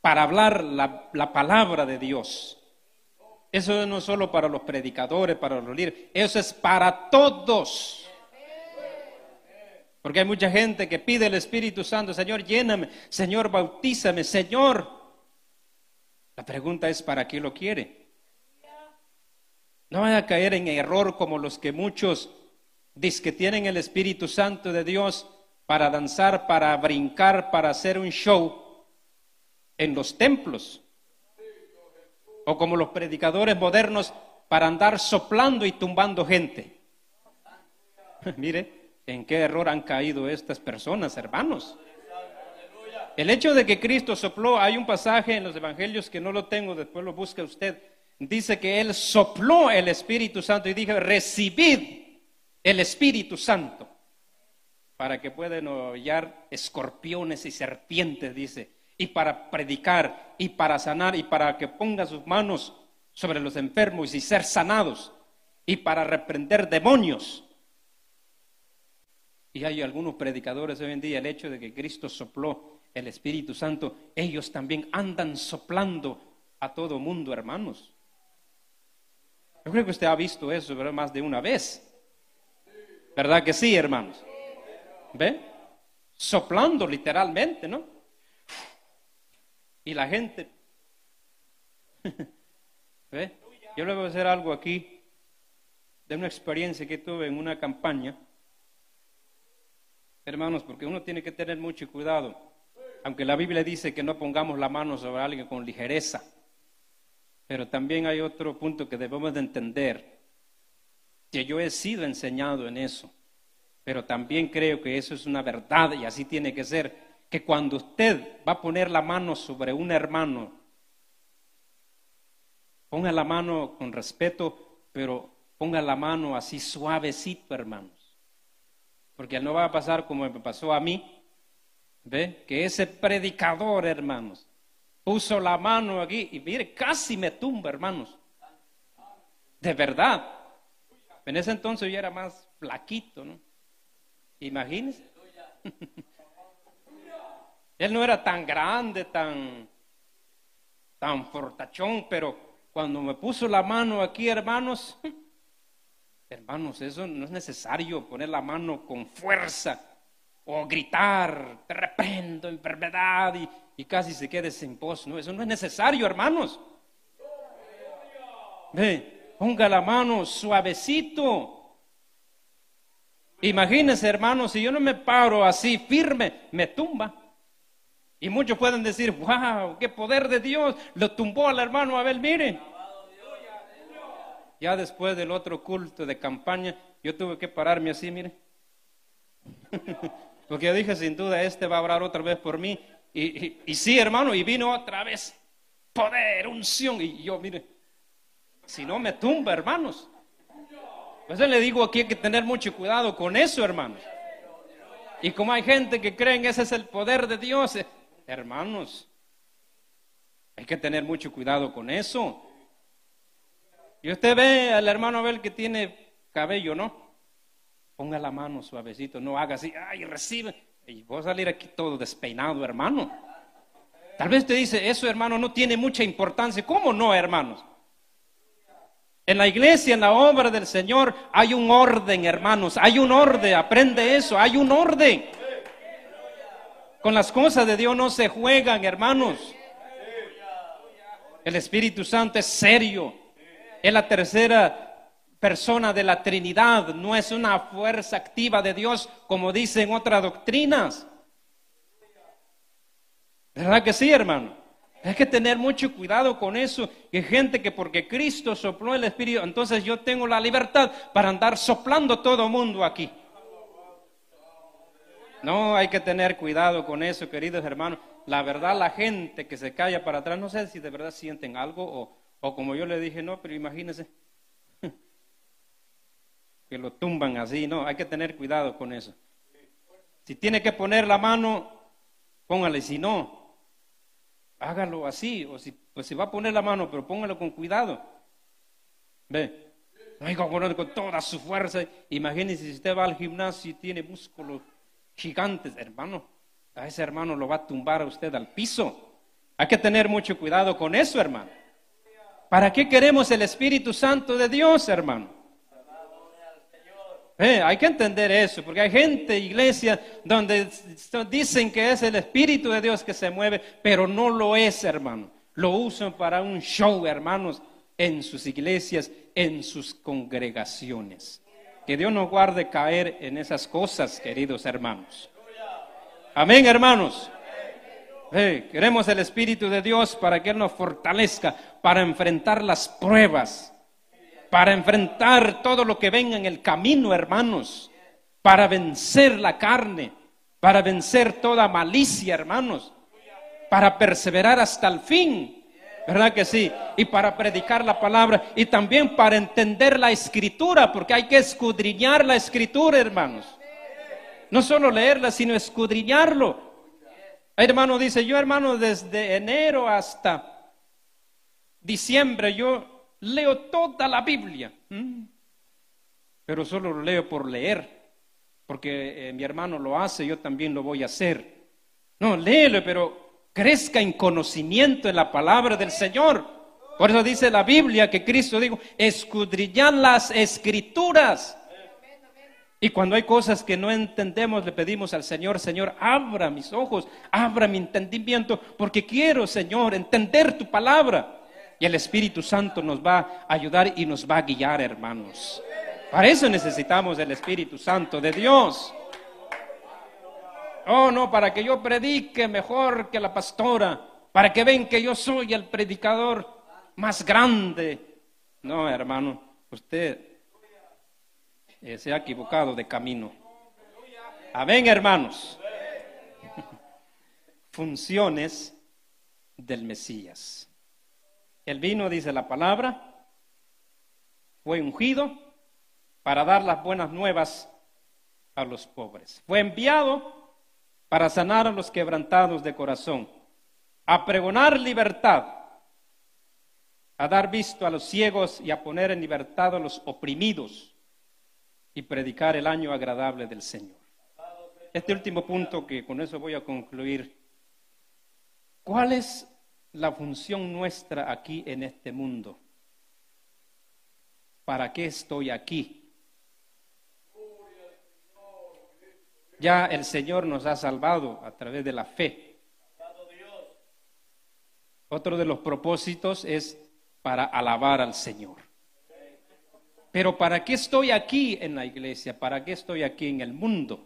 para hablar la, palabra de Dios. Eso no es solo para los predicadores, para los líderes, eso es para todos. Porque hay mucha gente que pide el Espíritu Santo, Señor, lléname, Señor, bautízame, Señor. La pregunta es, ¿para qué lo quiere? No vaya a caer en error como los que muchos dicen que tienen el Espíritu Santo de Dios para danzar, para brincar, para hacer un show en los templos. O como los predicadores modernos para andar soplando y tumbando gente. Mire, ¿en qué error han caído estas personas, hermanos? El hecho de que Cristo sopló, hay un pasaje en los evangelios que no lo tengo, después lo busca usted. Dice que Él sopló el Espíritu Santo y dijo, recibid el Espíritu Santo para que puedan hollar escorpiones y serpientes, dice, y para predicar y para sanar y para que ponga sus manos sobre los enfermos y ser sanados y para reprender demonios. Y hay algunos predicadores hoy en día, el hecho de que Cristo sopló el Espíritu Santo, ellos también andan soplando a todo mundo, hermanos. Yo creo que usted ha visto eso más de una vez. ¿Verdad que sí, hermanos? ¿Ve? Soplando literalmente, ¿no? Y la gente... ¿Ve? Yo le voy a hacer algo aquí de una experiencia que tuve en una campaña. Hermanos, porque uno tiene que tener mucho cuidado. Aunque la Biblia dice que no pongamos la mano sobre alguien con ligereza. Pero también hay otro punto que debemos de entender. Que yo he sido enseñado en eso. Pero también creo que eso es una verdad y así tiene que ser. Que cuando usted va a poner la mano sobre un hermano Ponga la mano con respeto, pero ponga la mano así suavecito, hermanos. Porque no va a pasar como me pasó a mí. ¿Ve? Que ese predicador, hermanos, puso la mano aquí y mire, casi me tumba, hermanos. De verdad. En ese entonces yo era más flaquito, ¿no? Imagínense. Él no era tan grande, tan, tan fortachón, pero cuando me puso la mano aquí, hermanos, hermanos, eso no es necesario poner la mano con fuerza o gritar, te reprendo, enfermedad, y, casi se quede sin voz. No, eso no es necesario, hermanos. Ve, ponga la mano suavecito. Imagínense, hermanos, si yo no me paro así firme, me tumba. Y muchos pueden decir, wow, qué poder de Dios, lo tumbó al hermano Abel, miren. Ya después del otro culto de campaña, yo tuve que pararme así, mire. Porque yo dije, sin duda, este va a hablar otra vez por mí. Y, sí, hermano, y vino otra vez. Poder, unción. Y yo, mire, si no me tumba, hermanos. Pues le digo aquí hay que tener mucho cuidado con eso, hermanos. Y como hay gente que cree que ese es el poder de Dios, eh, hermanos, hay que tener mucho cuidado con eso. Y usted ve al hermano Abel que tiene cabello, ¿no? Ponga la mano suavecito, no haga así, ay, recibe. Y voy a salir aquí todo despeinado, hermano. Tal vez usted dice, eso hermano no tiene mucha importancia. ¿Cómo no, hermanos? En la iglesia, en la obra del Señor, hay un orden, hermanos. Hay un orden, aprende eso, hay un orden. Con las cosas de Dios no se juegan, hermanos. El Espíritu Santo es serio es la tercera persona de la Trinidad, no es una fuerza activa de Dios como dicen otras doctrinas. ¿Verdad que sí, hermano? Hay que tener mucho cuidado con eso. Hay gente que porque Cristo sopló el Espíritu, entonces yo tengo la libertad para andar soplando todo mundo aquí. No, hay que tener cuidado con eso, queridos hermanos. La verdad, la gente que se calla para atrás, no sé si de verdad sienten algo o, o como yo le dije, no, pero imagínese que lo tumban así, no, hay que tener cuidado con eso. Si tiene que poner la mano, póngale, si no, hágalo así, o si, pues si va a poner la mano, pero póngalo con cuidado. Ve, con toda su fuerza. Imagínese si usted va al gimnasio y tiene músculos gigantes, hermano, a ese hermano lo va a tumbar a usted al piso. Hay que tener mucho cuidado con eso, hermano. ¿Para qué queremos el Espíritu Santo de Dios, hermano? Eh, hay que entender eso, porque hay gente, iglesia, donde dicen que es el Espíritu de Dios que se mueve, pero no lo es, hermano. Lo usan para un show, hermanos, en sus iglesias, en sus congregaciones. Que Dios nos guarde caer en esas cosas, queridos hermanos. Amén, hermanos queremos el Espíritu de Dios para que Él nos fortalezca para enfrentar las pruebas, para enfrentar todo lo que venga en el camino, hermanos. para vencer la carne, para vencer toda malicia, hermanos, para perseverar hasta el fin. ¿Verdad que sí? Y para predicar la palabra y también para entender la escritura, porque hay que escudriñar la escritura, hermanos. No solo leerla, sino escudriñarlo. Hermano dice, yo hermano, desde enero hasta diciembre, yo leo toda la Biblia. Pero solo lo leo por leer, porque eh, mi hermano lo hace, yo también lo voy a hacer. No, léelo, pero crezca en conocimiento en la palabra del Señor. Por eso dice la Biblia que Cristo dijo, escudriñan las escrituras. Y cuando hay cosas que no entendemos, le pedimos al Señor, Señor, abra mis ojos, abra mi entendimiento, porque quiero, Señor, entender tu palabra. Y el Espíritu Santo nos va a ayudar y nos va a guiar, hermanos. Para eso necesitamos el Espíritu Santo de Dios. Oh, no, para que yo predique mejor que la pastora, para que ven que yo soy el predicador más grande. No, hermano, usted eh, se ha equivocado de camino. Amén, hermanos. Funciones del Mesías. El vino, dice la palabra, fue ungido para dar las buenas nuevas a los pobres. Fue enviado para sanar a los quebrantados de corazón, a pregonar libertad, a dar visto a los ciegos y a poner en libertad a los oprimidos y predicar el año agradable del Señor. Este último punto que con eso voy a concluir. ¿Cuál es la función nuestra aquí en este mundo? ¿Para qué estoy aquí? Ya el Señor nos ha salvado a través de la fe. Otro de los propósitos es para alabar al Señor. Pero ¿para qué estoy aquí en la iglesia? ¿Para qué estoy aquí en el mundo?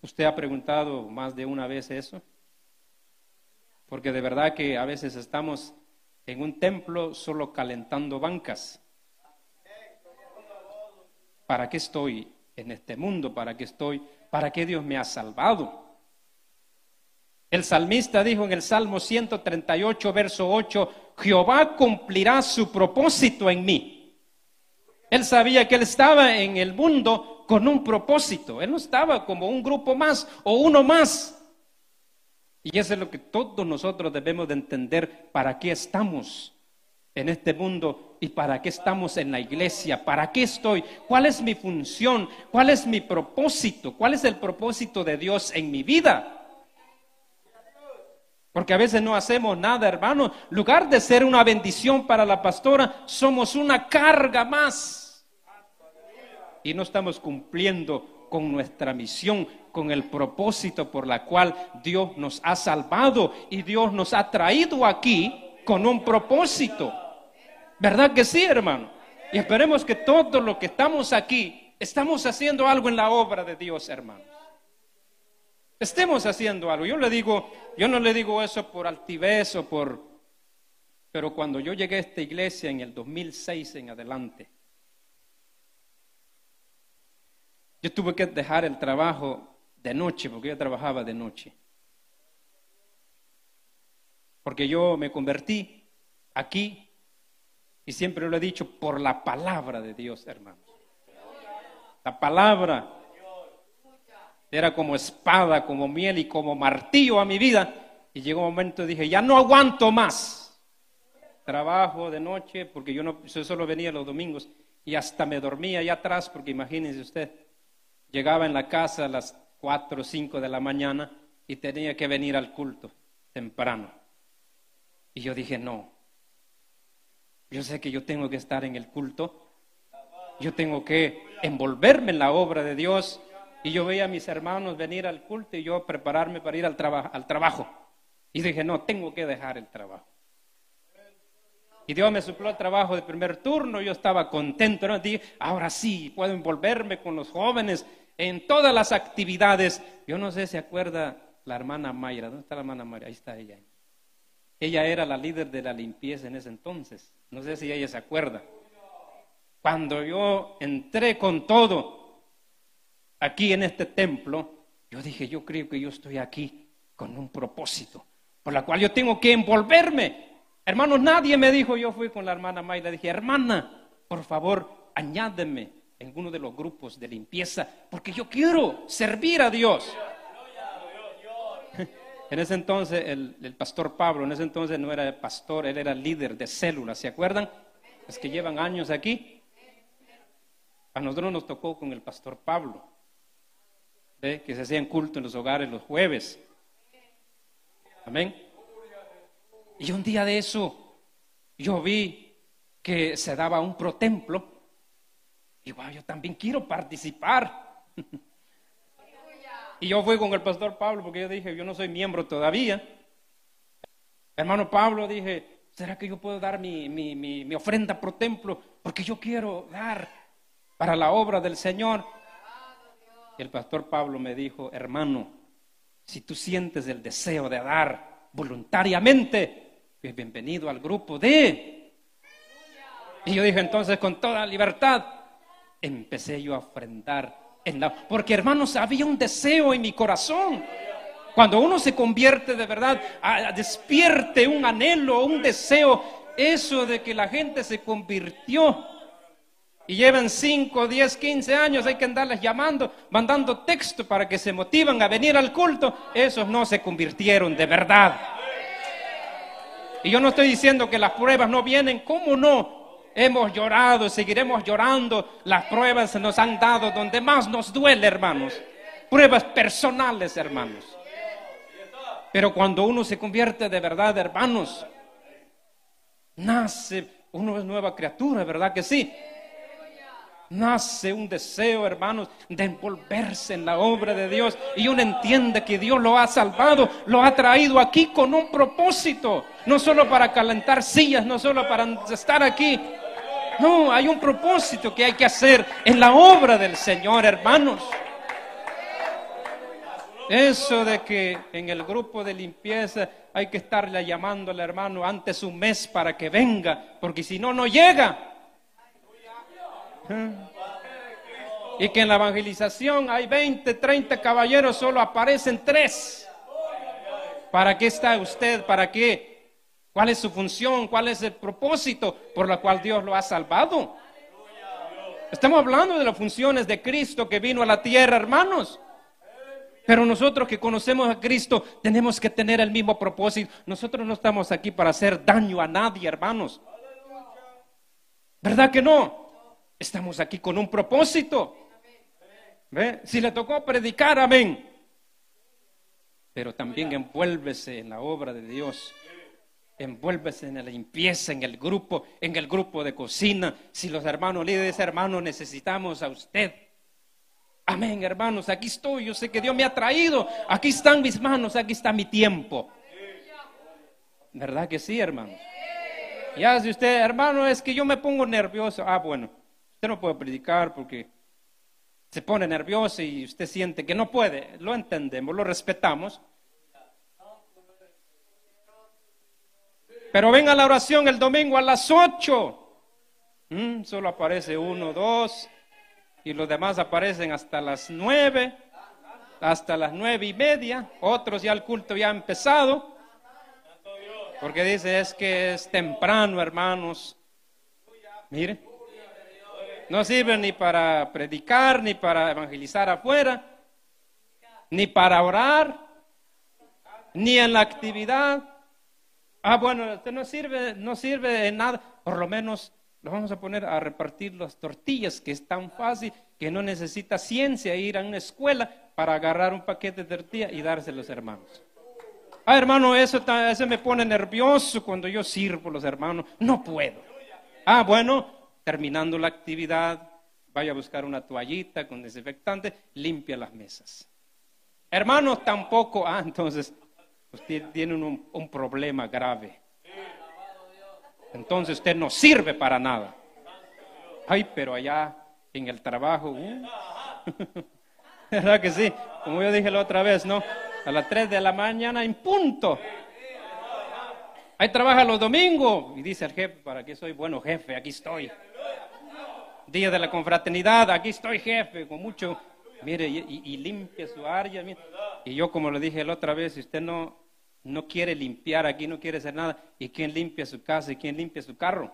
¿Usted ha preguntado más de una vez eso? Porque de verdad que a veces estamos en un templo solo calentando bancas. ¿Para qué estoy en este mundo, para qué estoy, para qué Dios me ha salvado. El salmista dijo en el Salmo 138, verso 8, Jehová cumplirá su propósito en mí. Él sabía que él estaba en el mundo con un propósito. Él no estaba como un grupo más o uno más. Y eso es lo que todos nosotros debemos de entender para qué estamos en este mundo y para qué estamos en la iglesia, para qué estoy, cuál es mi función, cuál es mi propósito, cuál es el propósito de Dios en mi vida. Porque a veces no hacemos nada, hermano. Lugar de ser una bendición para la pastora, somos una carga más. Y no estamos cumpliendo con nuestra misión, con el propósito por la cual Dios nos ha salvado y Dios nos ha traído aquí con un propósito. ¿Verdad que sí, hermano? Y esperemos que todos los que estamos aquí estamos haciendo algo en la obra de Dios, hermanos. Estemos haciendo algo. Yo le digo, yo no le digo eso por altivez o por... Pero cuando yo llegué a esta iglesia en el 2006 en adelante, yo tuve que dejar el trabajo de noche, porque yo trabajaba de noche. Porque yo me convertí aquí y siempre lo he dicho, por la palabra de Dios, hermanos. La palabra era como espada, como miel y como martillo a mi vida. Y llegó un momento dije, ya no aguanto más. Trabajo de noche, porque yo, no, yo solo venía los domingos y hasta me dormía allá atrás, porque imagínense usted, llegaba en la casa a las 4 o 5 de la mañana y tenía que venir al culto temprano. Y yo dije, no, yo sé que yo tengo que estar en el culto. Yo tengo que envolverme en la obra de Dios. Y yo veía a mis hermanos venir al culto y yo prepararme para ir al, al trabajo. Y dije, no, tengo que dejar el trabajo. Y Dios me suplió el trabajo de primer turno, yo estaba contento, ¿no? Dije, ahora sí, puedo envolverme con los jóvenes en todas las actividades. Yo no sé si acuerda la hermana Mayra, ¿dónde está la hermana Mayra? Ahí está ella. Ella era la líder de la limpieza en ese entonces. No sé si ella se acuerda. cuando yo entré con todo aquí en este templo, yo dije, yo creo que yo estoy aquí con un propósito, por la cual yo tengo que envolverme. Hermanos, nadie me dijo, yo fui con la hermana Mayla, dije, hermana, por favor, añádeme en uno de los grupos de limpieza, porque yo quiero servir a Dios. En ese entonces, el, pastor Pablo, en ese entonces no era pastor, él era líder de células, ¿se acuerdan? Los que llevan años aquí. A nosotros nos tocó con el pastor Pablo, que se hacían culto en los hogares los jueves. Amén. Y un día de eso, yo vi que se daba un protemplo. Y wow, yo también quiero participar. Y yo fui con el pastor Pablo porque yo dije, yo no soy miembro todavía. Hermano Pablo, dije, ¿será que yo puedo dar mi, mi, mi, ofrenda pro templo? Porque yo quiero dar para la obra del Señor. Y el pastor Pablo me dijo, hermano, si tú sientes el deseo de dar voluntariamente, bienvenido al grupo de... Y yo dije entonces con toda libertad, empecé yo a ofrendar porque hermanos, había un deseo en mi corazón. Cuando uno se convierte de verdad, despierte un anhelo, un deseo, eso de que la gente se convirtió y llevan 5, 10, 15 años, hay que andarles llamando, mandando texto para que se motiven a venir al culto, esos no se convirtieron de verdad. Y yo no estoy diciendo que las pruebas no vienen, ¿cómo no? Hemos llorado, seguiremos llorando. Las pruebas nos han dado donde más nos duele, hermanos. Pruebas personales, hermanos. Pero cuando uno se convierte de verdad, hermanos, nace, uno es nueva criatura, ¿verdad que sí? Nace un deseo, hermanos, de envolverse en la obra de Dios. Y uno entiende que Dios lo ha salvado, lo ha traído aquí con un propósito. No solo para calentar sillas, no solo para estar aquí, no, hay un propósito que hay que hacer en la obra del Señor, hermanos. Eso de que en el grupo de limpieza hay que estarle llamando al hermano antes un mes para que venga, porque si no, no llega. Y que en la evangelización hay 20, 30 caballeros, solo aparecen tres. ¿Para qué está usted? ¿Para qué? ¿Cuál es su función? ¿Cuál es el propósito por la cual Dios lo ha salvado? Estamos hablando de las funciones de Cristo que vino a la tierra, hermanos. Pero nosotros que conocemos a Cristo tenemos que tener el mismo propósito. Nosotros no estamos aquí para hacer daño a nadie, hermanos. ¿Verdad que no? Estamos aquí con un propósito. ¿Ve? Si le tocó predicar, amén. Pero también envuélvese en la obra de Dios envuélvese en la limpieza, en el grupo, en el grupo de cocina. Si los hermanos líderes, hermanos, necesitamos a usted. Amén, hermanos, aquí estoy. Yo sé que Dios me ha traído. Aquí están mis manos, aquí está mi tiempo. ¿Verdad que sí, hermano? Ya si usted, hermano, es que yo me pongo nervioso. Ah, bueno, usted no puede predicar porque se pone nervioso y usted siente que no puede. Lo entendemos, lo respetamos. Pero ven a la oración el domingo a las ocho. Mm, solo aparece uno, dos, y los demás aparecen hasta las nueve, hasta las nueve y media. Otros ya el culto ya ha empezado. Porque dice es que es temprano, hermanos. Mire, no sirve ni para predicar, ni para evangelizar afuera, ni para orar, ni en la actividad. Ah, bueno, esto no sirve, no sirve de nada. Por lo menos lo vamos a poner a repartir las tortillas, que es tan fácil que no necesita ciencia ir a una escuela para agarrar un paquete de tortillas y darse a los hermanos. Ah, hermano, eso, eso me pone nervioso cuando yo sirvo a los hermanos. No puedo. Ah, bueno, terminando la actividad, vaya a buscar una toallita con desinfectante, limpia las mesas. Hermanos, tampoco. Ah, entonces usted tiene un, problema grave. Entonces usted no sirve para nada. Ay, pero allá en el trabajo, uh. ¿verdad que sí? Como yo dije la otra vez, ¿no? A las 3 de la mañana en punto. Ahí trabaja los domingos. Y dice el jefe, ¿para qué soy bueno jefe? Aquí estoy. día de la confraternidad, aquí estoy jefe, con mucho, mire, y, limpia su área. Y yo, como le dije la otra vez, si usted no, no quiere limpiar aquí, no quiere hacer nada, ¿y quién limpia su casa y quién limpia su carro?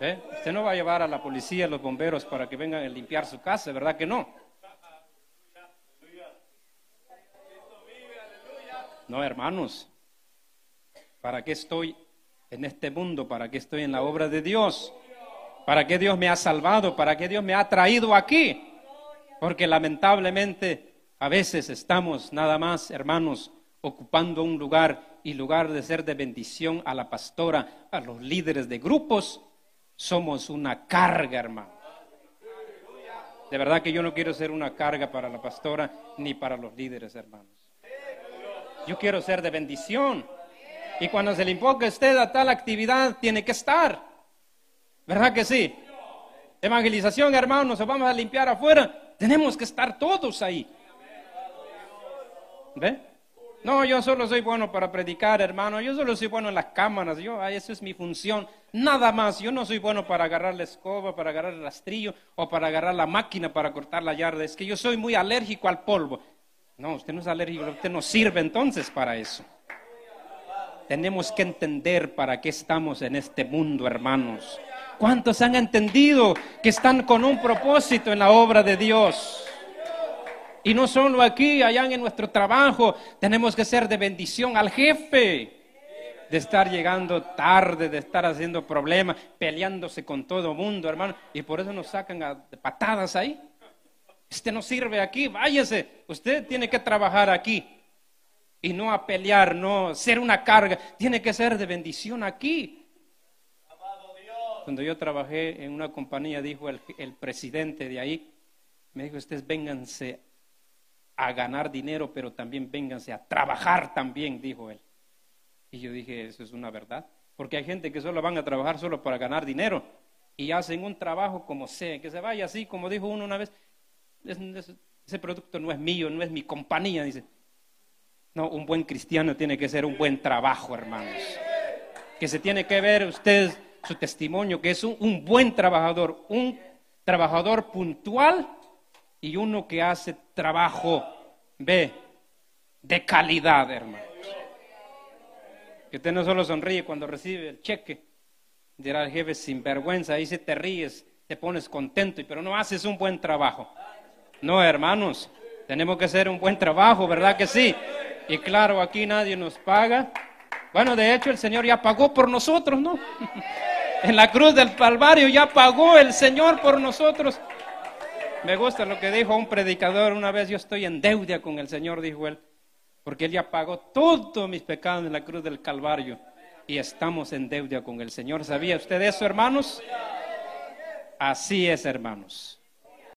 ¿Eh? Usted no va a llevar a la policía, a los bomberos para que vengan a limpiar su casa, ¿verdad que no? No, hermanos. ¿Para qué estoy en este mundo? ¿Para qué estoy en la obra de Dios? ¿Para qué Dios me ha salvado? ¿Para qué Dios me ha traído aquí? Porque lamentablemente a veces estamos nada más, hermanos, ocupando un lugar y lugar de ser de bendición a la pastora, a los líderes de grupos, somos una carga, hermano. De verdad que yo no quiero ser una carga para la pastora ni para los líderes, hermanos. Yo quiero ser de bendición. Y cuando se le invoca a usted a tal actividad, tiene que estar. ¿Verdad que sí? Evangelización, hermanos, nos vamos a limpiar afuera. Tenemos que estar todos ahí. ¿Ve? No, yo solo soy bueno para predicar, hermano. Yo solo soy bueno en las cámaras. Yo, esa es mi función. Nada más. Yo no soy bueno para agarrar la escoba, para agarrar el rastrillo o para agarrar la máquina para cortar la yarda. Es que yo soy muy alérgico al polvo. No, usted no es alérgico. Usted no sirve entonces para eso. Tenemos que entender para qué estamos en este mundo, hermanos. ¿Cuántos han entendido que están con un propósito en la obra de Dios? Y no solo aquí, allá en nuestro trabajo, tenemos que ser de bendición al jefe. De estar llegando tarde, de estar haciendo problemas, peleándose con todo mundo, hermano. Y por eso nos sacan patadas ahí. Este no sirve aquí, váyase. Usted tiene que trabajar aquí. Y no a pelear, no ser una carga. Tiene que ser de bendición aquí. Cuando yo trabajé en una compañía, dijo el, el presidente de ahí, me dijo, ustedes vénganse a ganar dinero, pero también vénganse a trabajar también, dijo él. Y yo dije, eso es una verdad, porque hay gente que solo van a trabajar solo para ganar dinero y hacen un trabajo como sea, que se vaya así, como dijo uno una vez, ese producto no es mío, no es mi compañía, dice. No, un buen cristiano tiene que ser un buen trabajo, hermanos. Que se tiene que ver usted su testimonio, que es un buen trabajador, un trabajador puntual y uno que hace trabajo, ve, de calidad, hermano. Que usted no solo sonríe cuando recibe el cheque, dirá el jefe sin vergüenza, ahí se te ríes, te pones contento, pero no haces un buen trabajo. No, hermanos, tenemos que hacer un buen trabajo, ¿verdad que sí? Y claro, aquí nadie nos paga. Bueno, de hecho el Señor ya pagó por nosotros, ¿no? en la cruz del Calvario ya pagó el Señor por nosotros. Me gusta lo que dijo un predicador una vez, yo estoy en deuda con el Señor, dijo él, porque Él ya pagó todos mis pecados en la cruz del Calvario y estamos en deuda con el Señor. ¿Sabía usted eso, hermanos? Así es, hermanos.